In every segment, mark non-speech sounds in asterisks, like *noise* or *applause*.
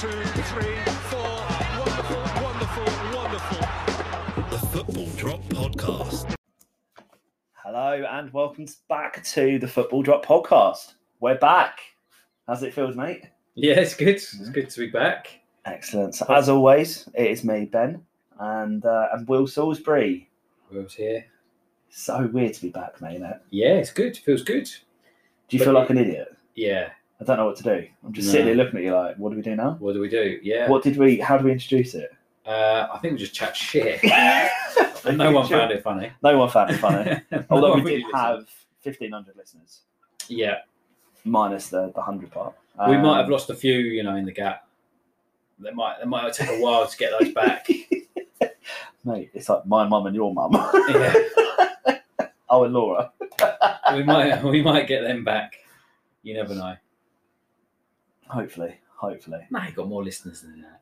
Two, three, four. Wonderful, wonderful, wonderful. The Football Drop Podcast. Hello and welcome back to the Football Drop Podcast. We're back. How's it feel, mate? Yeah, it's good. It's good to be back. Excellent. So as always, it is me, Ben, and uh, and Will Salisbury. Will's here. So weird to be back, mate. Isn't it? Yeah, it's good. Feels good. Do you But feel like an idiot? Yeah. I don't know what to do. I'm just No. sitting here looking at you like, what do we do now? What do we do? Yeah. What did we? How do we introduce it? Uh, I think we just chat shit. *laughs* no one found it funny. No one found it funny. *laughs* Although we did have 1,500 listeners, Yeah. minus the the hundred part. we might have Um, lost a few, you know, in the gap. They might. They might take a while to get those back. *laughs* Mate, it's like my mum and your mum. yeah. *laughs* oh, and Laura. *laughs* We might. We might get them back. You never know. Hopefully, hopefully. Nah, you got more listeners than that.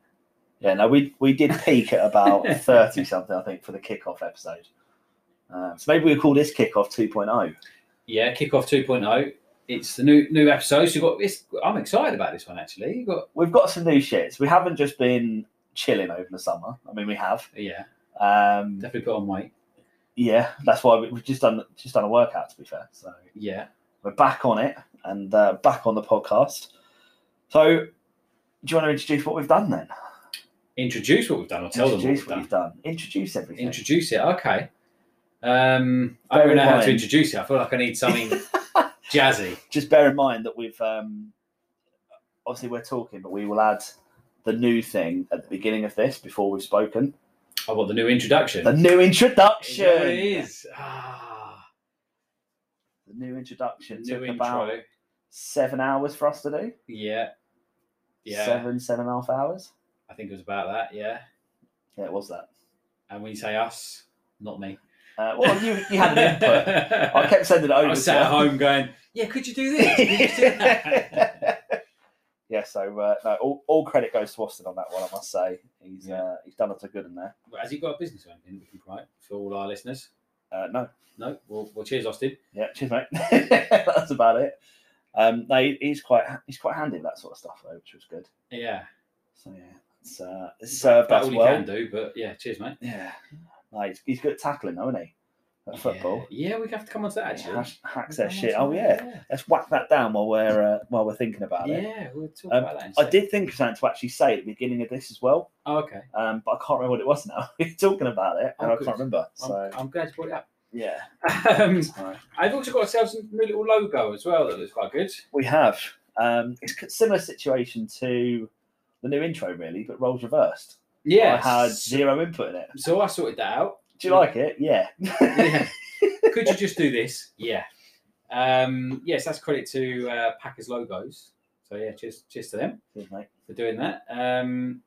Yeah, no, we we did peak at about thirty something, I think, for the kickoff episode. Um, so maybe we'll call this kickoff 2.0. Yeah, kickoff 2.0. It's the new new episode. So got. It's, I'm excited about this one actually. You got. We've got some new shits. We haven't just been chilling over the summer. I mean, we have. Yeah. Um, Definitely put on weight. yeah, that's why we- we've just done just done a workout. To be fair, so Yeah. we're back on it and uh, back on the podcast. So, do you want to introduce what we've done then? introduce what we've done or tell them what introduce we've done. you've done. Introduce everything. Introduce it. Okay. Um, I don't in know how to introduce it. I feel like I need something *laughs* jazzy. just bear in mind that we've um, obviously we're talking, but we will add the new thing at the beginning of this before we've spoken. I want the new introduction. The new introduction. It is. Ah, The new introduction new took intro. about seven hours for us to do. Yeah. Yeah. Seven, seven and a half hours. I think it was about that. Yeah. Yeah, it was that. And when you say us, not me. Uh, well, you, you had an input. I kept sending it over. I was to sat at home going, "Yeah, could you do this? You do *laughs* yeah, so uh, no, all, all credit goes to Austin on that one. I must say he's Yeah. uh, he's done us a good in there. Well, Has he got a business or anything we can promote for all our listeners? Uh, no, No. Well, well cheers, Austin. yeah, cheers, mate. *laughs* That's about it. Um, no, he- he's quite he's quite handy with that sort of stuff though, which was good. Yeah. So yeah, it's, uh, it's served About us all he well. can do, but yeah, cheers, mate. Yeah, no, he's, he's good at tackling, though, isn't he? At football, Yeah, we have to come on to that actually. Hash- hacks We'll their shit. Oh to yeah. let's whack that down while we're uh, while we're thinking about yeah. it. Yeah, we'll talk Um, about that. I did think of something to actually say at the beginning of this as well, Oh, okay. um, but I can't remember what it was now. we *laughs* were talking about it, and Oh, I can't remember. I'm, So I'm glad you brought it up. yeah, *laughs* Um, I've also got ourselves a new little logo as well that looks quite good. we have. Um, it's a similar situation to the new intro, really, but roles reversed. Yeah. I had zero input in it. So I sorted that out. Do you like it? Yeah. Yeah. *laughs* Could you just do this? Yeah. Um, yes, that's credit to uh, Packers logos. So yeah, cheers, cheers to them Cheers, mate. for doing that. Um,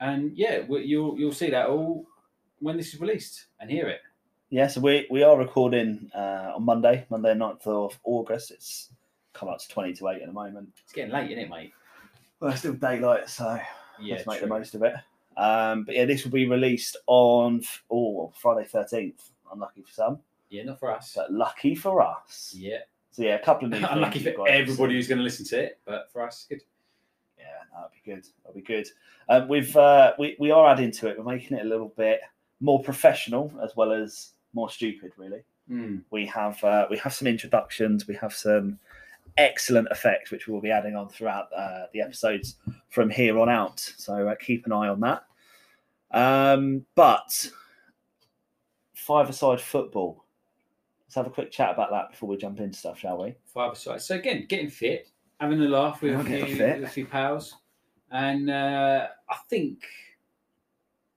and yeah, we, you'll you'll see that all when this is released and hear it. Yeah, so we, we are recording uh, on Monday, Monday 9th of August. It's come up to 20 to 8 at the moment. It's getting late, isn't it, mate? Well, it's still daylight, so Yeah, let's make true. the most of it. Um, but yeah, this will be released on oh, Friday 13th. Unlucky for some, Yeah, not for us. but lucky for us. Yeah, So yeah, a couple of new *laughs* unlucky for everybody who's going to listen to it, but for us, good. Yeah, that'll be good. That'll be good. Um, we've uh, we we are adding to it. We're making it a little bit more professional as well as more stupid. Really, Mm. we have uh, we have some introductions. We have some excellent effects which we'll be adding on throughout uh, the episodes from here on out. So uh, keep an eye on that. Um, but five-a-side football. Let's have a quick chat about that before we jump into stuff, shall we? Five aside. So again, getting fit, having a laugh with, a few, with a few pals, and uh, I think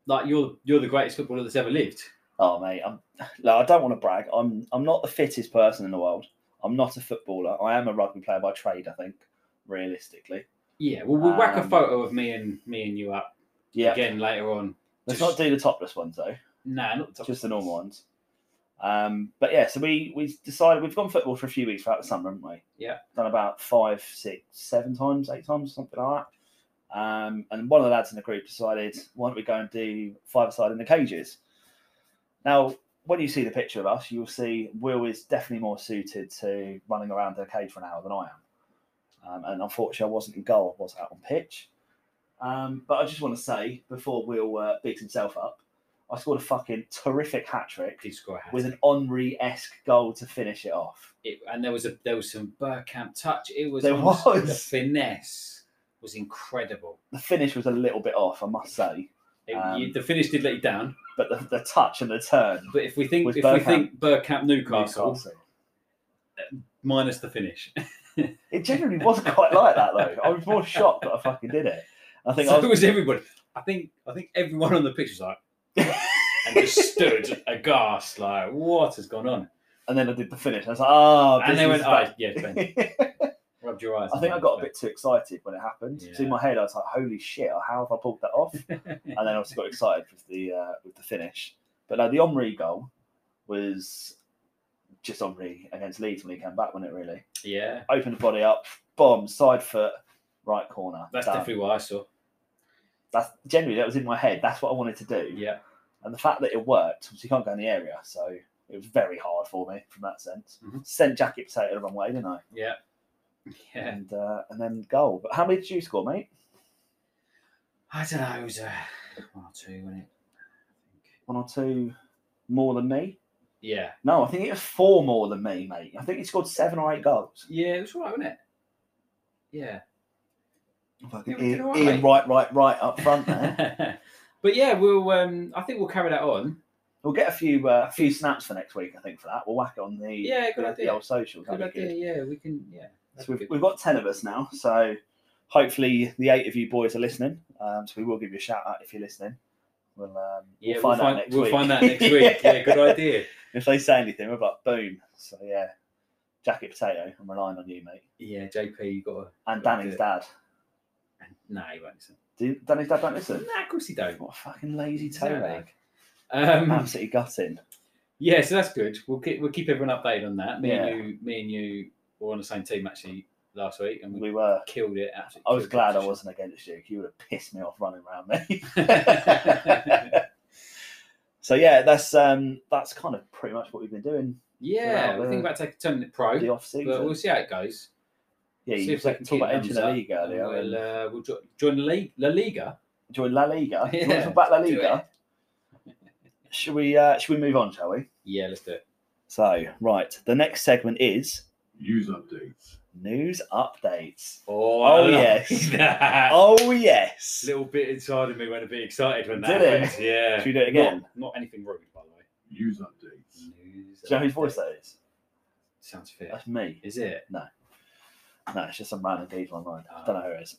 like you're you're the greatest footballer that's ever lived. Oh mate, I'm, look, I don't want to brag. I'm I'm not the fittest person in the world. I'm not a footballer. I am a rugby player by trade. I think, realistically. Yeah, well, we'll whack a Um, photo of me and me and you up Yeah. again later on. Let's Just- not do the topless ones though. Nah, not the Just the normal ones. Um, but yeah, so we we decided we've gone football for a few weeks throughout the summer, haven't we? Yeah. Done about five, six, seven times, eight times, something like that. Um, and one of the lads in the group decided, why don't we go and do five side in the cages? Now, when you see the picture of us, you'll see Will is definitely more suited to running around the cage for an hour than I am. Um, and unfortunately, I wasn't in goal, I was out on pitch. Um, but I just want to say, before Will uh, bigs himself up, I scored a fucking terrific hat trick Did score a with an Henry esque goal to finish it off. It, and there was a there was some Bergkamp touch. It was There honestly- the was. finesse was incredible. The finish was a little bit off, I must say, Um, you- the finish did let you down, but the, the touch and the turn. but if we think if we think Bergkamp Newcastle, Newcastle. Uh, minus the finish, *laughs* It genuinely was quite like that though. I was more shocked that I fucking did it. I think so I it was, was everybody. I think I think everyone on the pitch was like and just stood aghast, like what has gone on? and then I did the finish. I was like, oh, and they went, oh, yeah, *laughs* rubbed your eyes. I think I got a bit too excited when it happened. So in my head, I was like, "Holy shit! How have I pulled that off?" *laughs* and then I also got excited with the uh, with the finish. But no, the Henry goal was just Henry against Leeds when he came back, wasn't it? Really yeah, opened the body up, bomb, side foot, right corner. that's Done. definitely what I saw. that's generally that was in my head. That's what I wanted to do. Yeah, And the fact that it worked, obviously you can't go in the area, so it was very hard for me from that sense. Mhm. Sent Jacket Potato the wrong way, didn't I? yeah, yeah. And uh, and then goal. But how many did you score, mate? I don't know. It was uh, one or two, wasn't it? One or two more than me? Yeah, No, I think it was four more than me, mate. I think he scored seven or eight goals. yeah, it was all right, wasn't it? Yeah. Fucking Yeah, we did Ian, right, Ian Wright, right, right up front there. *laughs* but yeah, we'll. Um, I think we'll carry that on. we'll get a few uh, a few snaps for next week, I think, for that. We'll whack it on the, Yeah, good the, idea. the old socials. Good idea. good. Yeah, we can. Yeah. So we've, we've got 10 of us now. So hopefully the eight of you boys are listening. Um, so we will give you a shout out if you're listening. We'll, um, Yeah, we'll find out next we'll week. find that next week. *laughs* Yeah, good idea. if they say anything, we're like, boom. So yeah, Jacket Potato, I'm relying on you, mate. Yeah, JP, you got to. And Gotta Danny's dad. No, he won't listen. Do Danny's dad don't listen? Nah, of course he don't. What a fucking lazy toe rag. Um, Absolutely gutting. yeah, so that's good. We'll keep we'll keep everyone updated on that. Me Yeah. and you, me and you were on the same team actually last week, and we, We were. killed it. Absolutely. I was glad I wasn't against you. You would have pissed me off running around me. *laughs* so yeah, that's um that's kind of pretty much what we've been doing Yeah, we're thinking uh, about taking turning it pro, the off season. but we'll see how it goes. yeah, see if we can talk about entering league and earlier. We'll, uh, we'll jo- join the league, La Liga. join La Liga. You Yeah, to talk about La Liga? Should we uh, should we move on, shall we? Yeah, let's do it. So, right, the next segment is News updates. news updates. Oh, Oh, I like yes. *laughs* that. Oh yes. little bit inside of me went a bit excited when that Did it? Yeah. Should we do it again? Not, not anything rude, by the way. News updates. News Do you know whose voice that is? Sounds fair. That's me. Is it? No, No, it's just some random geezer online. I Ah. don't know who it is.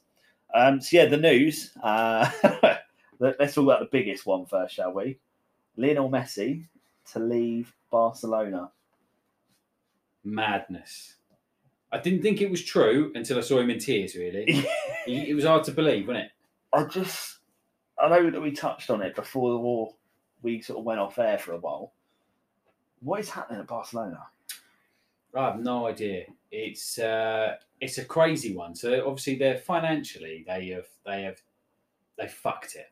Um, so yeah, the news. Uh, *laughs* let- let's talk about the biggest one first, shall we? Lionel Messi to leave Barcelona. Madness. I didn't think it was true until I saw him in tears. Really, *laughs* it was hard to believe, wasn't it? I just, I know that we touched on it before the war. We sort of went off air for a while. What is happening at Barcelona? I have no idea. It's uh, it's a crazy one. So obviously, they're financially they have they have they fucked it.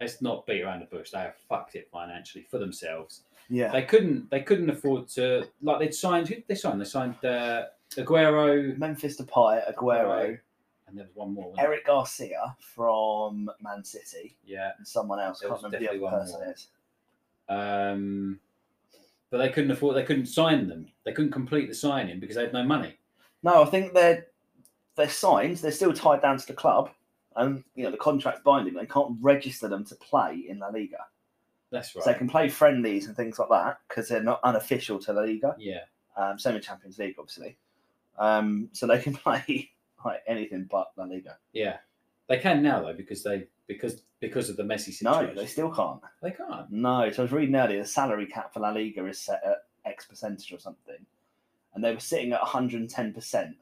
Let's not beat around the bush. They have fucked it financially for themselves. Yeah, They couldn't they couldn't afford to like they'd signed who did they signed they signed uh, Aguero Memphis Depay, Aguero, and there was one more. there? Eric Garcia from Man City, Yeah. and someone else. There I can't remember the other person more. is. Um, but they couldn't afford. They couldn't sign them. They couldn't complete the signing because they had no money. No, I think they're they're signed. They're still tied down to the club, and you know the contract's binding. They can't register them to play in La Liga. That's right. So they can play friendlies and things like that because they're not unofficial to La Liga. Yeah. Um, same with Champions League, obviously. Um, so they can *laughs* play like anything but La Liga. Yeah. They can now though because they because because of the Messi No, they still can't. they can't. No, so I was reading earlier, the salary cap for La Liga is set at X percentage or something, and they were sitting at 110 percent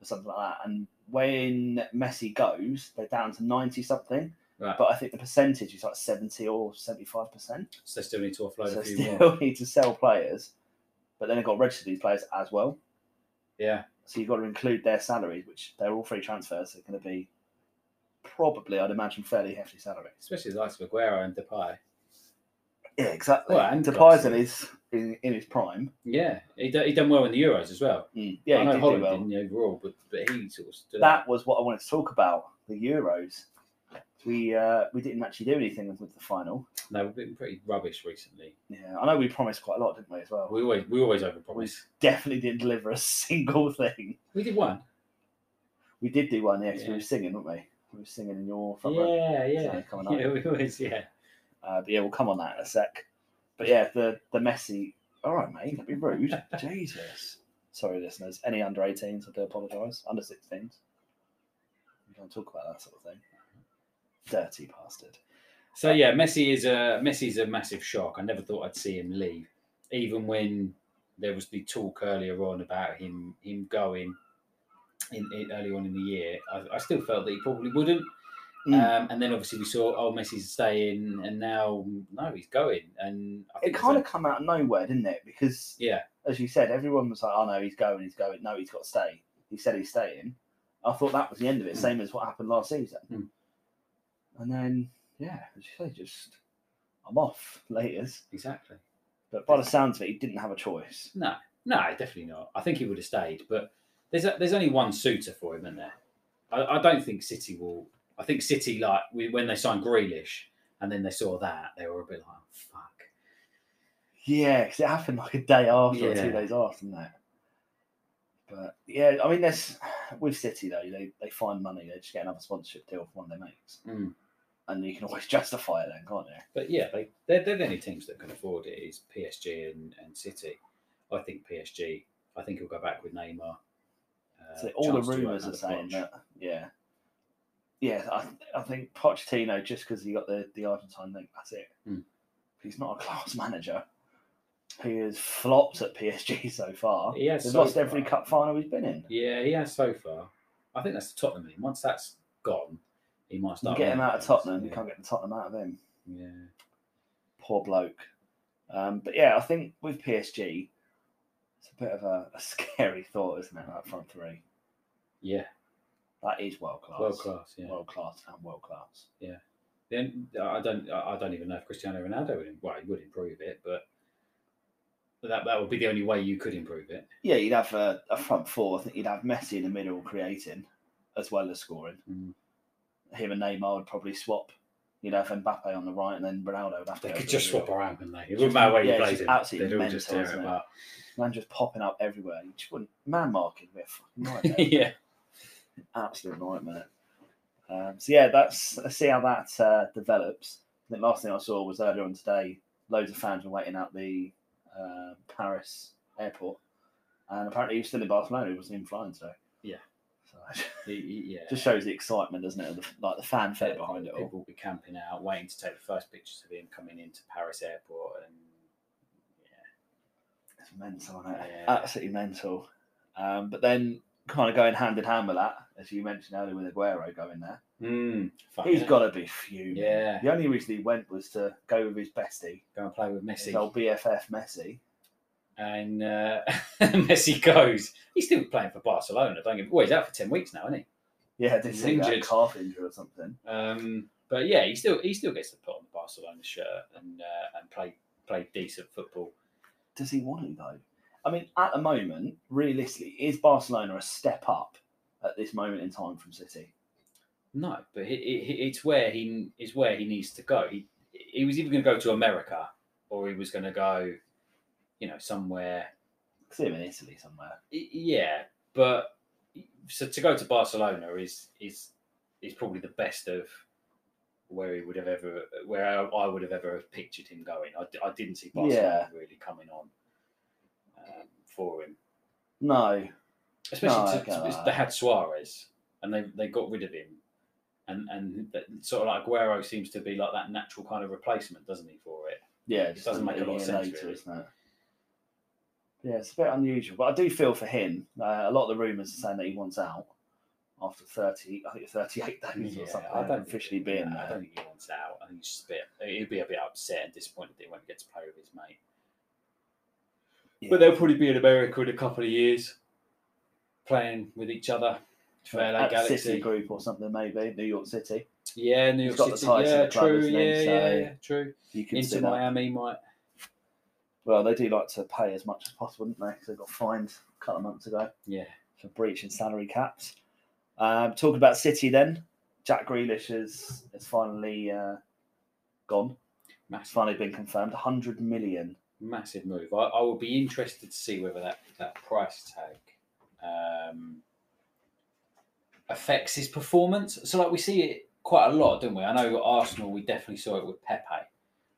or something like that. And when Messi goes, they're down to 90 something, Right. but I think the percentage is like 70 or 75 percent. So they still need to offload So a few still more. *laughs* need to sell players, but then they've got to register these players as well. Yeah. So you've got to include their salaries, which they're all free transfers. So they're going to be probably, I'd imagine, fairly hefty salaries. Especially the likes of Aguero and Depay. Yeah, exactly. Well, and Depay's in his in, in his prime. Yeah. He, d- he done well in the Euros as well. Mm. Yeah, I he know did Holland well. didn't overall, but, but he sort of that out. was what I wanted to talk about the Euros. We uh, we didn't actually do anything with the final. No, we've been pretty rubbish recently. Yeah, I know we promised quite a lot, didn't we? As well, We always we always we overpromise. definitely didn't deliver a *laughs* single thing. We did one. We did do one, yeah, 'cause we Yeah. were singing, weren't we? We were singing in your front row. Yeah, yeah. Coming up. *laughs* Yeah, we always yeah. Uh, but yeah, we'll come on that in a sec. But yeah, the the Messi. All right, mate, don't be rude. *laughs* Jesus. Sorry, listeners. Any under 18s, I do apologise. Under 16s. We don't talk about that sort of thing. Dirty bastard. So yeah, Messi is a Messi's a massive shock. I never thought I'd see him leave, even when there was the talk earlier on about him him going in, in early on in the year. I, I still felt that he probably wouldn't. Mm. Um, and then obviously we saw oh Messi's staying, and now no, he's going. And I it kind of come out of nowhere, didn't it? Because yeah, as you said, everyone was like, "Oh no, he's going, he's going." No, he's got to stay. He said he's staying. I thought that was the end of it, Mm. same as what happened last season. Mm. And then, yeah, as you say, just I'm off laters. exactly. But by the sounds of it, he didn't have a choice. No, no, definitely not. I think he would have stayed, but there's a, there's only one suitor for him, isn't there? I, I don't think City will. I think City like when they signed Grealish, and then they saw that they were a bit like, oh, "Fuck." Yeah, because it happened like a day after or two days after, didn't it? But yeah, I mean, there's with City though, they they find money, they just get another sponsorship deal from one of their mates, Mm. And you can always *laughs* justify it then, can't you? But yeah, they they're, they're the only teams that can afford it is PSG and, and City. I think PSG. I think he'll go back with Neymar. Uh, So all the chance to earn rumours are saying Poch. that, yeah, yeah. I, I think Pochettino just because he got the the Argentine link, that's it. Hmm. He's not a *laughs* class manager. He has flopped at PSG *laughs* so far. He has so lost every cup final he's been in. Yeah, he has so far. I think that's the Tottenham. Once that's gone, he might You start. get him out of. Tottenham, you can't get the Tottenham out of him. Yeah. Poor bloke. Um, but yeah, I think with PSG, it's a bit of a, a *laughs* scary thought, isn't it? That front three. Yeah, That is world class. world class. Yeah. World class and world class. Yeah. Then I don't. I don't even know if Cristiano Ronaldo would. Well, he would improve it, but that that would be the only way you could improve it. Yeah, you'd have a, a front four. I think you'd have Messi in the middle creating as well as scoring. Mm. Him and Neymar would probably swap. You'd have Mbappe on the right and then Ronaldo would have to They could just the swap around, couldn't they? It wouldn't matter where Yeah, you played him. absolutely They'd all just mental, tear it? apart. Man just popping up everywhere. You just wouldn't man marking a fucking *laughs* nightmare. yeah. absolute nightmare. Um, so yeah, that's let's see how that uh, develops. I think last thing I saw was earlier on today. Loads of fans were waiting at the uh, Paris airport, and apparently he was still in Barcelona. He wasn't even flying today. Yeah. He- he- yeah. just shows the excitement, doesn't it? The, like the fanfare behind it all. People will be camping out, waiting to take the first pictures of him coming into Paris airport, and yeah, It's mental, isn't it? Yeah. Absolutely mental. Um, but then, kind of going hand in hand with that, as you mentioned earlier with Aguero going there, Mm, he's yeah. got to be fuming. Yeah. The only reason he went was to go with his bestie, go and play with his Messi. old BFF Messi. And uh, *laughs* Messi goes. He's still playing for Barcelona. Don't get. Well, he's out for ten weeks now, isn't he? Yeah, did He's injured. calf injury or something. Um, but yeah, he still he still gets to put on the Barcelona shirt and uh, and play play decent football. Does he want to though? I mean, at the moment, realistically, is Barcelona a step up at this moment in time from City? No, but he, he, it's where he is where he needs to go. He he was either going to go to America or he was going to go, you know, somewhere. See him in Italy somewhere. Yeah, but so to go to Barcelona is is is probably the best of where he would have ever where I, I would have ever have pictured him going. I didn't see Barcelona really coming on um, for him, No, especially No, to, they had Suarez and they they got rid of him. And and that, sort of like Aguero seems to be like that natural kind of replacement, doesn't he, for it? yeah, It doesn't make a lot of sense, really. Yeah, it's a bit unusual, but I do feel for him. Uh, a lot of the rumours are saying that he wants out after thirty, I think thirty-eight days or something. I don't officially being yeah, I don't think he wants out. I think he's just a bit. He'll be a bit upset and disappointed that he won't get to play with his mate. Yeah. But they'll probably be in America in a couple of years, playing with each other for LA At Galaxy. City Group or something, maybe New York City. Yeah, New York City. Yeah, true. Yeah, So yeah, yeah, true. You can see Into. Miami might. Well, they do like to pay as much as possible, don't they? Because they got fined a couple of months ago Yeah, for breaching salary caps. Um, talking about City, then Jack Grealish has has finally uh, gone. It's massive, finally been confirmed. 100 million. massive move. I, I will be interested to see whether that that price tag um, affects his performance. So, like we see it quite a lot, don't we? I know Arsenal, we definitely saw it with Pepe.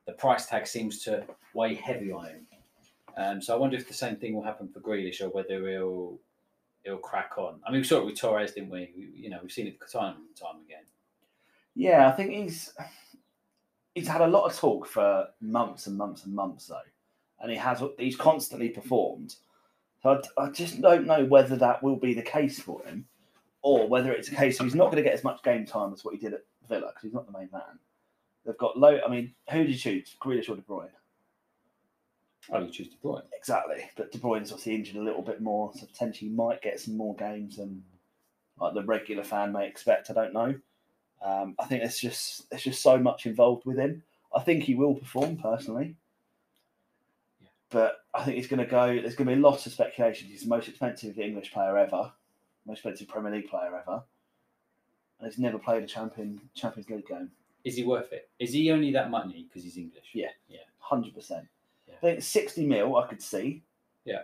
The price tag seems to weigh heavy on him. Um, so I wonder if the same thing will happen for Grealish or whether he'll he'll crack on. I mean, we saw it with Torres, didn't we? You know, we've seen it time and time again. Yeah, I think he's he's had a lot of talk for months and months and months though, and he has he's constantly performed. So I, I just don't know whether that will be the case for him, or whether it's a case he's not going to get as much game time as what he did at Villa because he's not the main man. They've got low. I mean, who do you choose, Grealish or De Bruyne? Oh, you choose De Bruyne. Exactly, but De Bruyne's obviously injured a little bit more, so potentially might get some more games than like the regular fan may expect. I don't know. Um, I think there's just there's just so much involved with him. I think he will perform personally, Yeah. but I think he's going to go. There's going to be lots of speculation. He's the most expensive English player ever, most expensive Premier League player ever, and he's never played a champion Champions League game. Is he worth it? Is he only that money because he's English? Yeah. yeah. Hundred percent. Yeah. I think sixty mil I could see. Yeah.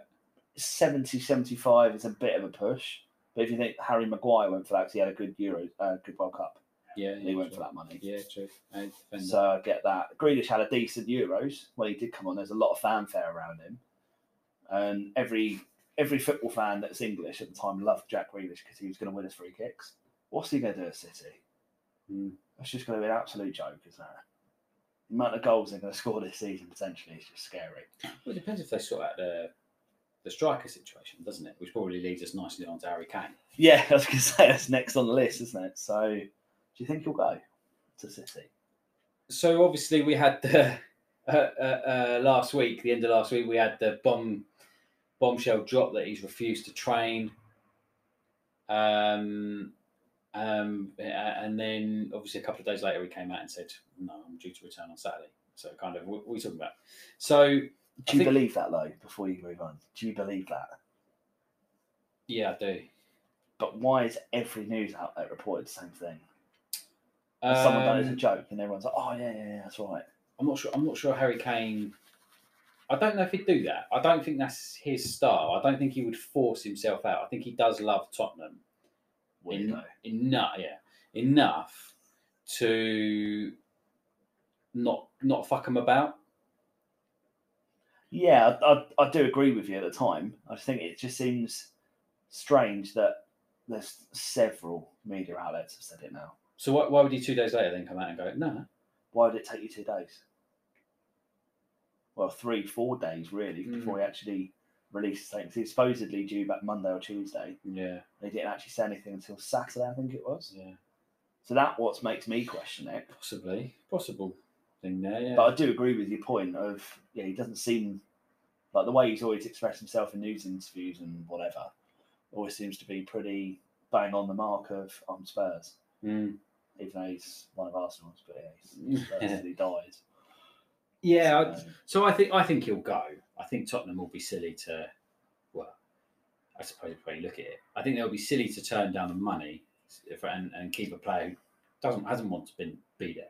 70, 75 is a bit of a push. But if you think Harry Maguire went for that because he had a good Euro, uh, good World Cup, Yeah, he went true. for that money. Yeah, true. Uh, defender. So I get that. Grealish had a decent Euros when he did come on. There's a lot of fanfare around him, and every every football fan that's English at the time loved Jack Grealish because he was going to win us free kicks. What's he going to do at City? Hmm. That's just going to be an absolute joke, isn't it? The amount of goals they're going to score this season potentially is just scary. Well, it depends if they sort out the the striker situation, doesn't it? Which probably leads us nicely on to Harry Kane. Yeah, *laughs* I was going to say that's next on the list, isn't it? So, do you think he'll go to City? So obviously we had the *laughs* uh, uh, uh, last week, the end of last week, we had the bomb bombshell drop that he's refused to train. Um, um, and then obviously a couple of days later he came out and said, "No, I'm due to return on Saturday." So kind of what what are we talking about? So Do I you think- believe that though? Before you move on, do you believe that? yeah, I do. But why is every news outlet reported the same thing? Has Someone done it as a Um, joke, and everyone's like, "Oh yeah, yeah, yeah that's right." I'm not sure. I'm not sure Harry Kane. I don't know if he'd do that. I don't think that's his style. I don't think he would force himself out. I think he does love Tottenham Weirdo. enough. Yeah, enough to not not fuck him about. Yeah, I, I, I do agree with you at the time. I just think it just seems strange that there's several media outlets have said it now. So why, why would he two days later then come out and go, no? Why would it take you two days? well, three, four days really before Mm. he actually released the statement. He's supposedly due back Monday or Tuesday. Yeah, They didn't actually say anything until Saturday, I think it was. yeah, So that what makes me question it. possibly possible thing there. Yeah, But I do agree with your point of yeah, he doesn't seem like the way he's always expressed himself in news interviews and whatever. Always seems to be pretty bang on the mark of on Spurs, Mm. even though he's one of Arsenal's, but yeah, he's Spurs he dies. Yeah. So, So I think I think he'll go. I think Tottenham will be silly to, well, I suppose when you look at it, I think they'll be silly to turn down the money if, and, and keep a player who doesn't hasn't want to been, be there.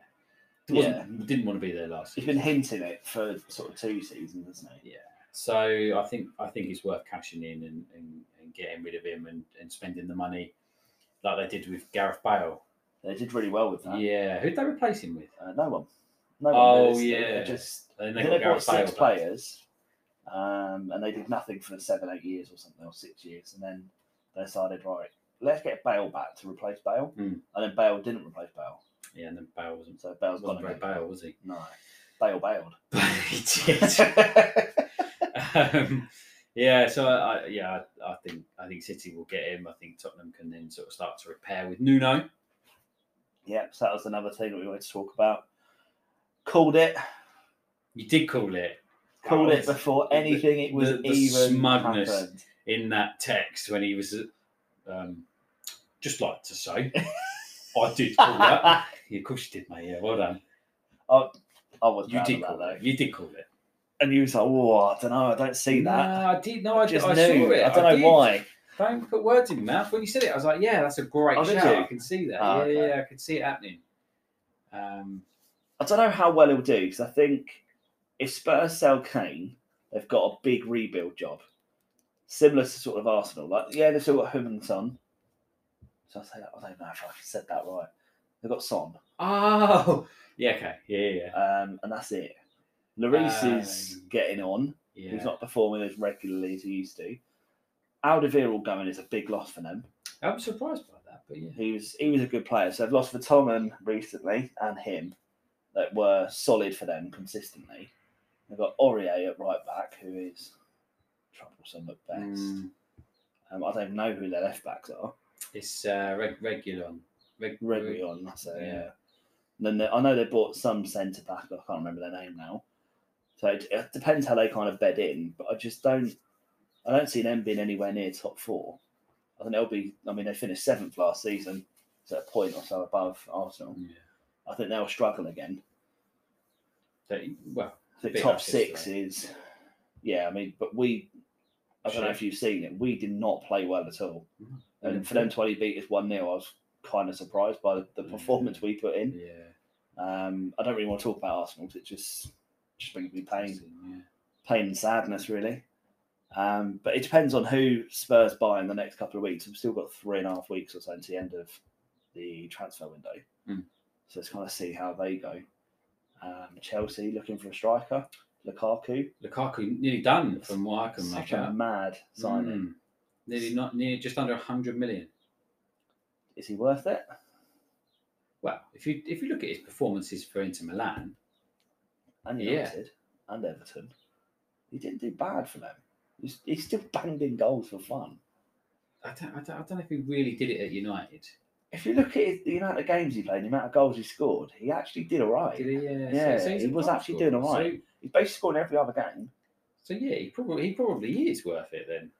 Wasn't, Didn't want to be there last. he's season. been hinting it for sort of two seasons, hasn't he? Yeah. So I think I think it's worth cashing in and, and, and getting rid of him and, and spending the money like they did with Gareth Bale. They did really well with that. Yeah. Who'd they replace him with? Uh, no one. No one. Oh. They yeah. Just And they they bought six players, um, and they did nothing for seven, eight years or something, or six years, and then they decided, right, let's get Bale back to replace Bale, Hmm. and then Bale didn't replace Bale, Yeah, and then Bale wasn't. so Bale's gone Wasn't very again. Bale, was he? No, Bale bailed. *laughs* he did. um, yeah, so I, yeah, I, I think I think City will get him. I think Tottenham can then sort of start to repair with Nuno. yeah, so that was another thing that we wanted to talk about. Called it, You did call it. called it before the- anything it was the- the even smugness. happened. in that text when he was. Um, just like to say, *laughs* I did call that. Yeah, of course you did, mate. Yeah, well done. I, I was You did of that, call though. You did call it. and you was like, "Oh, I don't know, I don't see that." No, I did. No, I, just I knew. saw it. I don't know did. why. Don't put words in your mouth. When you said it, I was like, "Yeah, that's a great Oh, shout. I can see that. Oh, yeah, okay. yeah, I can see it happening." Um, I don't know how well he'll do because I think if Spurs sell Kane, they've got a big rebuild job, similar to sort of Arsenal. Like, yeah, they've still got Heung-min Son. So I say that. I don't know if I said that right. They've got Son, oh, *laughs* yeah, okay, yeah, yeah, yeah. um, and that's it. Lloris is Um, getting on. yeah. He's not performing as regularly as he used to. Alderweireld going is a big loss for them. I'm surprised by that, but yeah, He was he was a good player. So they've lost Vertonghen recently and him that were solid for them consistently. They've got Aurier at right back, who is troublesome at best. Mm, Um, I don't know who their left backs are. it's uh, reg- Regulon. Reg- Reguilon, that's it. Yeah. Yeah. And then they, I know they bought some centre back. I can't remember their name now. So it, it depends how they kind of bed in. But I just don't. I don't see them being anywhere near top four. I think they'll be. I mean, they finished seventh last season, so a point or so above Arsenal. Yeah. I think they'll struggle again. They- well, think top six yesterday. is, yeah. I mean, but we, I don't know if you've seen it. We did not play well at all, Mhm. and for them to only beat us one 0 I was kind of surprised by the, the Yeah. performance we put in. yeah, Um, I don't really want to talk about Arsenal it just just brings me pain, yeah. pain and sadness, really. Um, but it depends on who Spurs buy in the next couple of weeks. We've still got three and a half weeks or so until the end of the transfer window, Mm. So let's kind of see how they go. Um, Chelsea looking for a striker, Lukaku, Lukaku nearly done from what I can such a out. mad signing. Mm. Nearly not near just under hundred million. Is he worth it? Well, if you if you look at his performances for Inter Milan, And Yeah. United and Everton, he didn't do bad for them. He's, he still banging in goals for fun. I don't, I don't I don't know if he really did it at United. If you look at his, the amount of games he played, the amount of goals he scored, he actually did all right. Did he? Yeah, Yeah, he's he was actually doing all right. He's basically scoring every other game. So, so yeah, he probably he probably is worth it then.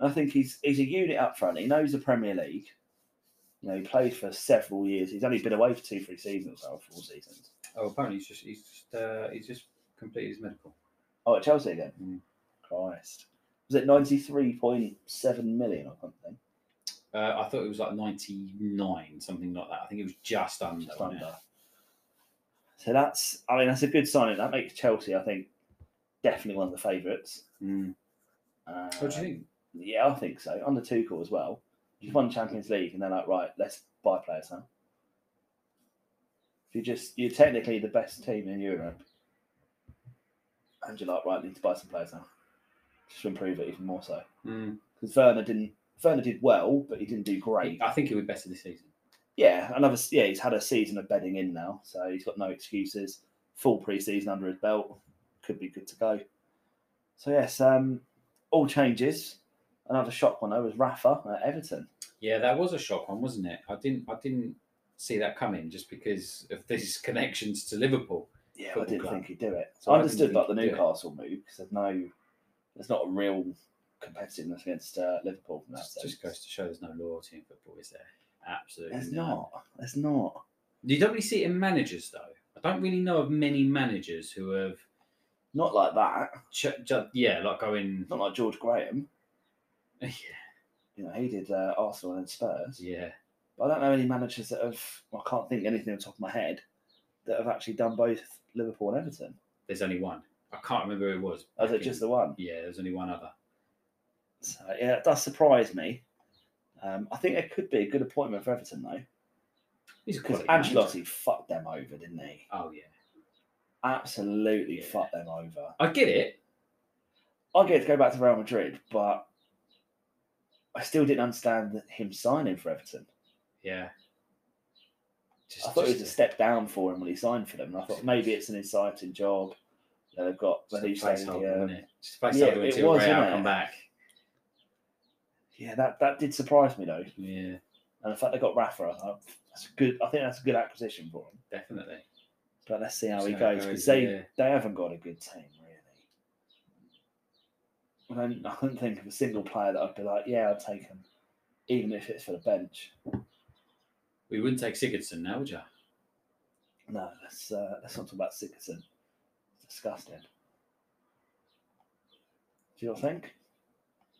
I think he's he's a unit up front. He knows the Premier League. You know, he played for several years. He's only been away for two, three seasons or four seasons. Oh, apparently he's just he's just uh, he's just completed his medical. Oh, at Chelsea again. Mm. Christ. Was it ninety three point seven million or something? Uh, I thought it was like ninety nine, something like that. I think it was just under. Just wasn't it? under. So that's I mean that's a good signing. That makes Chelsea, I think, definitely one of the favourites. Mm. Uh, What do you think? Yeah, I think so. Under Tuchel as well. You've won Champions League, and they're like, right, let's buy players now. If you just you're technically the best team in Europe, and you're like, right, need to buy some players now, just to improve it even more so. Mm. Because Werner didn't. Werner did well, but he didn't do great. I think he'll be better this season. Yeah, another. Yeah, he's had a season of bedding in now, so he's got no excuses. Full pre-season under his belt, could be good to go. So yes, um, all changes. Another shock one though was Rafa at Everton. Yeah, that was a shock one, wasn't it? I didn't I didn't see that coming just because of these *laughs* connections to Liverpool. Yeah, I didn't club. think he'd do it. So I I understood like the think he'd do it. Newcastle move because there's no, there's not a real competitiveness against uh, Liverpool from that Just, just goes to show there's no loyalty in football, is there? Absolutely. There's none. not. There's not. You don't really see it in managers though. I don't really know of many managers who have Not like that. ch- ju- yeah, like going Not like George Graham. *laughs* yeah, You know, he did uh, Arsenal and Spurs. yeah. But I don't know any managers that have. Well, I can't think anything on top of my head that have actually done both Liverpool and Everton. There's only one. I can't remember who it was. Oh, is it back just in- the one? Yeah, there's only one other. So yeah, it does surprise me. Um, I think it could be a good appointment for Everton though, because quality manager. Fucked them over, didn't he? Oh yeah. Absolutely Yeah. fucked them over. I get it. I get to go back to Real Madrid, but I still didn't understand him signing for Everton. Yeah. Just, I thought it was a just step down for him when he signed for them. And I thought maybe it's an exciting job. that They've got just a placeholder, wasn't it? Just a placeholder Yeah, it was, Real wasn't come it? back. Yeah, that, that did surprise me though. Yeah, And the fact they got Rafa, I thought, that's a good. I think that's a good acquisition for them. definitely. But let's see how he goes because they yeah. they haven't got a good team really. I don't, I couldn't think of a single player that I'd be like, yeah, I'd take him, even if it's for the bench. We wouldn't take Sigurdsson now, would you? No, let's uh, let's not talk about Sigurdsson. It's disgusting. Do you not think?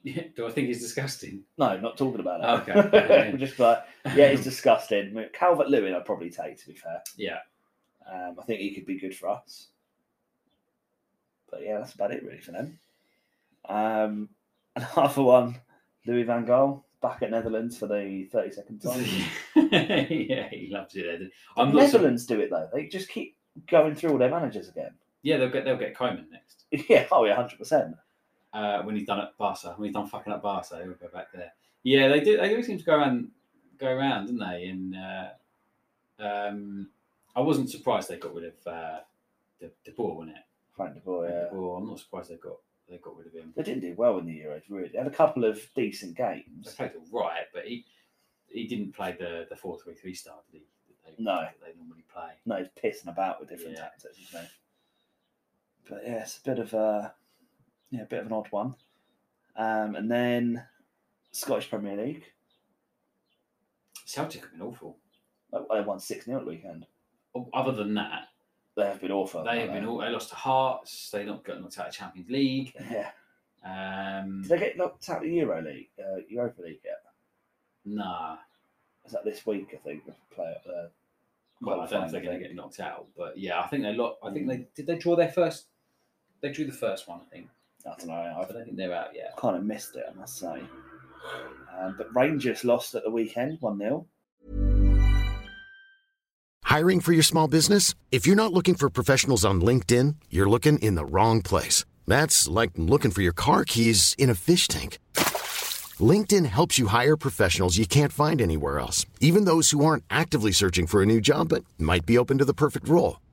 Yeah. Do I think he's disgusting? No, not talking about it. Okay. *laughs* Just like, yeah, it's disgusting. Calvert Lewin, I'd probably take. To be fair, Yeah. um, I think he could be good for us. But yeah, that's about it really for them. Um, *laughs* another one, Louis van Gaal back at Netherlands for the thirty second *laughs* time. yeah, he loves it. there. I'm The not sur- Netherlands do it though; they just keep going through all their managers again. Yeah, they'll get they'll get Koeman next. Yeah, oh yeah, hundred percent. Uh, when he's done at Barca, when he's done fucking up Barca, he'll go back there. Yeah, they do. They do seem to go around, go around, didn't they? And uh, um, I wasn't surprised they got rid of uh, De, De Boer, wasn't it? Frank de Boer, De. Boer. I'm not surprised they got they got rid of him. They didn't do well in the Euros, really. They had a couple of decent games. They played all right, but he he didn't play the the four three three style, did he? That they, No. that they normally play. No, he's pissing about with different Yeah. tactics, isn't he? But yeah, it's a bit of a yeah, a bit of an odd one. Um, and then Scottish Premier League. Celtic have been awful. They won six 0 at the weekend. Other than that, They have been awful. they have been all. They lost to Hearts. They not got knocked out of Champions League. Yeah. Um, Did they get knocked out of the Euro League, uh, Europa League yet? nah. Is that this week? I think the play up there. Well, I don't know if they're going to get knocked out, but yeah, I think they lot. I think they did. They draw their first. They drew the first one, I think. I don't know. I I've don't think they're out yet. kind of missed it, I must say. Um, but Rangers lost at the weekend, one 0 Hiring for your small business? If you're not looking for professionals on LinkedIn, you're looking in the wrong place. That's like looking for your car keys in a fish tank. LinkedIn helps you hire professionals you can't find anywhere else, even those who aren't actively searching for a new job but might be open to the perfect role.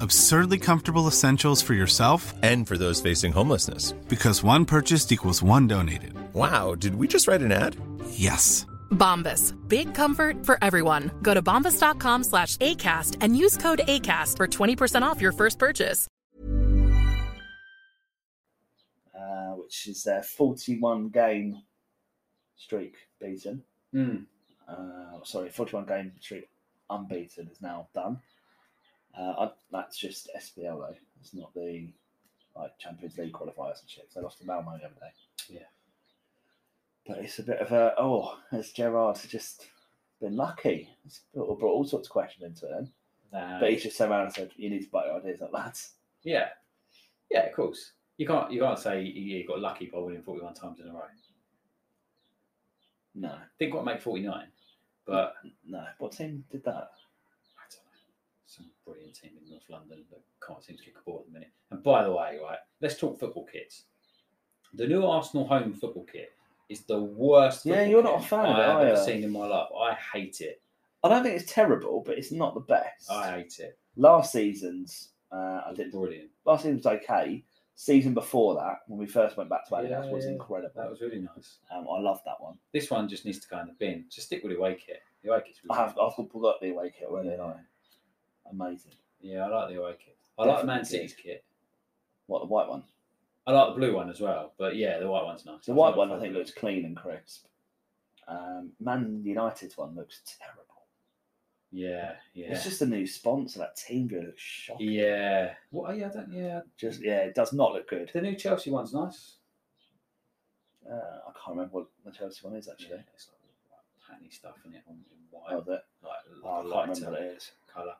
Absurdly comfortable essentials for yourself And for those facing homelessness. because one purchased equals one donated. Wow, did we just write an ad? Yes. Bombas. Big comfort for everyone. Go to bombas.com slash ACAST and use code ACAST for 20% off your first purchase. uh, which is their 41 game streak beaten. Mm. Uh, sorry, 41 game streak unbeaten is now done. Uh, I, that's just SPL though. It's not the like Champions League qualifiers and shit. They lost to Malmo the other day. Yeah. But it's a bit of a oh, has Gerrard just been lucky? It's brought, brought all sorts of questions into it. Then. Nah, But he's just sat around and said, "You need to buy your ideas like that." yeah, yeah, of course. You can't you can't say you got lucky by winning forty one times in a row. No, Didn't quite make forty nine, but no. What team did that? I. Some brilliant team in North London that can't seem to kick a ball at the minute. And by the way, right, let's talk football kits. The new Arsenal home football kit is the worst. Yeah, you're not a fan of it. I've ever seen in my life. I hate it. I don't think it's terrible, but it's not the best. I hate it. Last season's, uh, I did. brilliant. Last season was okay. Season before that, when we first went back to Adidas, Yeah, was yeah. incredible. That was really nice. Um, I loved that one. This one just needs to go in the bin. Just stick with the away kit. The away kit's really I have. I've got to pull up the away kit already. Yeah. Yeah. Amazing. Yeah, I like the away kit. I like the Man Definitely City's kit. What the white one? I like the blue one as well, but yeah, the white one's nice. The white one, I think, looks clean and crisp. Um, Man United's one looks terrible. Yeah, yeah, It's just a new sponsor. That team view looks shocking. yeah. What? yeah, I don't. Yeah, Just yeah, it does not look good. the new Chelsea one's nice. Uh, I can't remember what the Chelsea one is actually. Yeah, it's like, like patty stuff in it on in white, Oh, that, like, oh, I can't remember what it is. colour.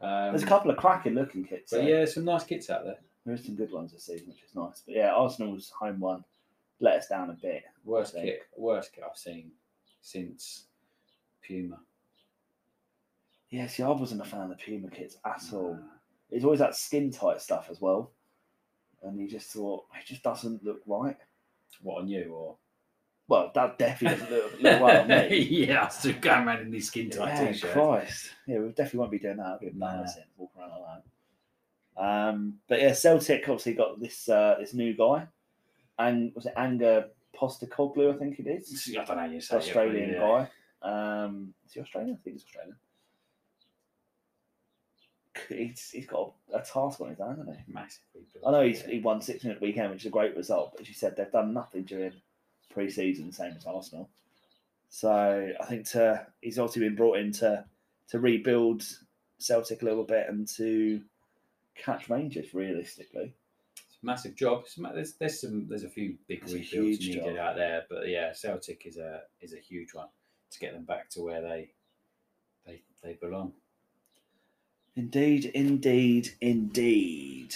Um, There's a couple of cracking looking kits. but yeah, some nice kits out there. There is some good ones this season, which is nice. But yeah, Arsenal's home one let us down a bit. Worst kit, worst kit I've seen since Puma. Yeah, see, I wasn't a fan of the Puma kits at all. It's always that skin tight stuff as well. And you just thought, it just doesn't look right. What on you or? Well, that definitely doesn't look, look right on me. *laughs* yeah, I still going around in these skin tight Yeah, t-shirts. Christ. Yeah, we definitely won't be doing that. It'll be Nah. walking around like that. Um, but yeah, Celtic obviously got this uh, this new guy. And was it Ange Postecoglou, I think it is? I don't know you say it, Australian yeah. guy. Um, is he Australian? I think he's Australian. He's, he's got a task on his hands, hasn't he? Massive. I know he's, he won 6 0 at the weekend, which is a great result, but as you said, they've done nothing during pre season, same as Arsenal. So I think to, he's obviously been brought in to, to rebuild Celtic a little bit and to catch Rangers realistically. It's a massive job. There's, there's some there's a few big It's rebuilds needed job. out there, but yeah, Celtic is a is a huge one to get them back to where they they they belong. Indeed, indeed, indeed.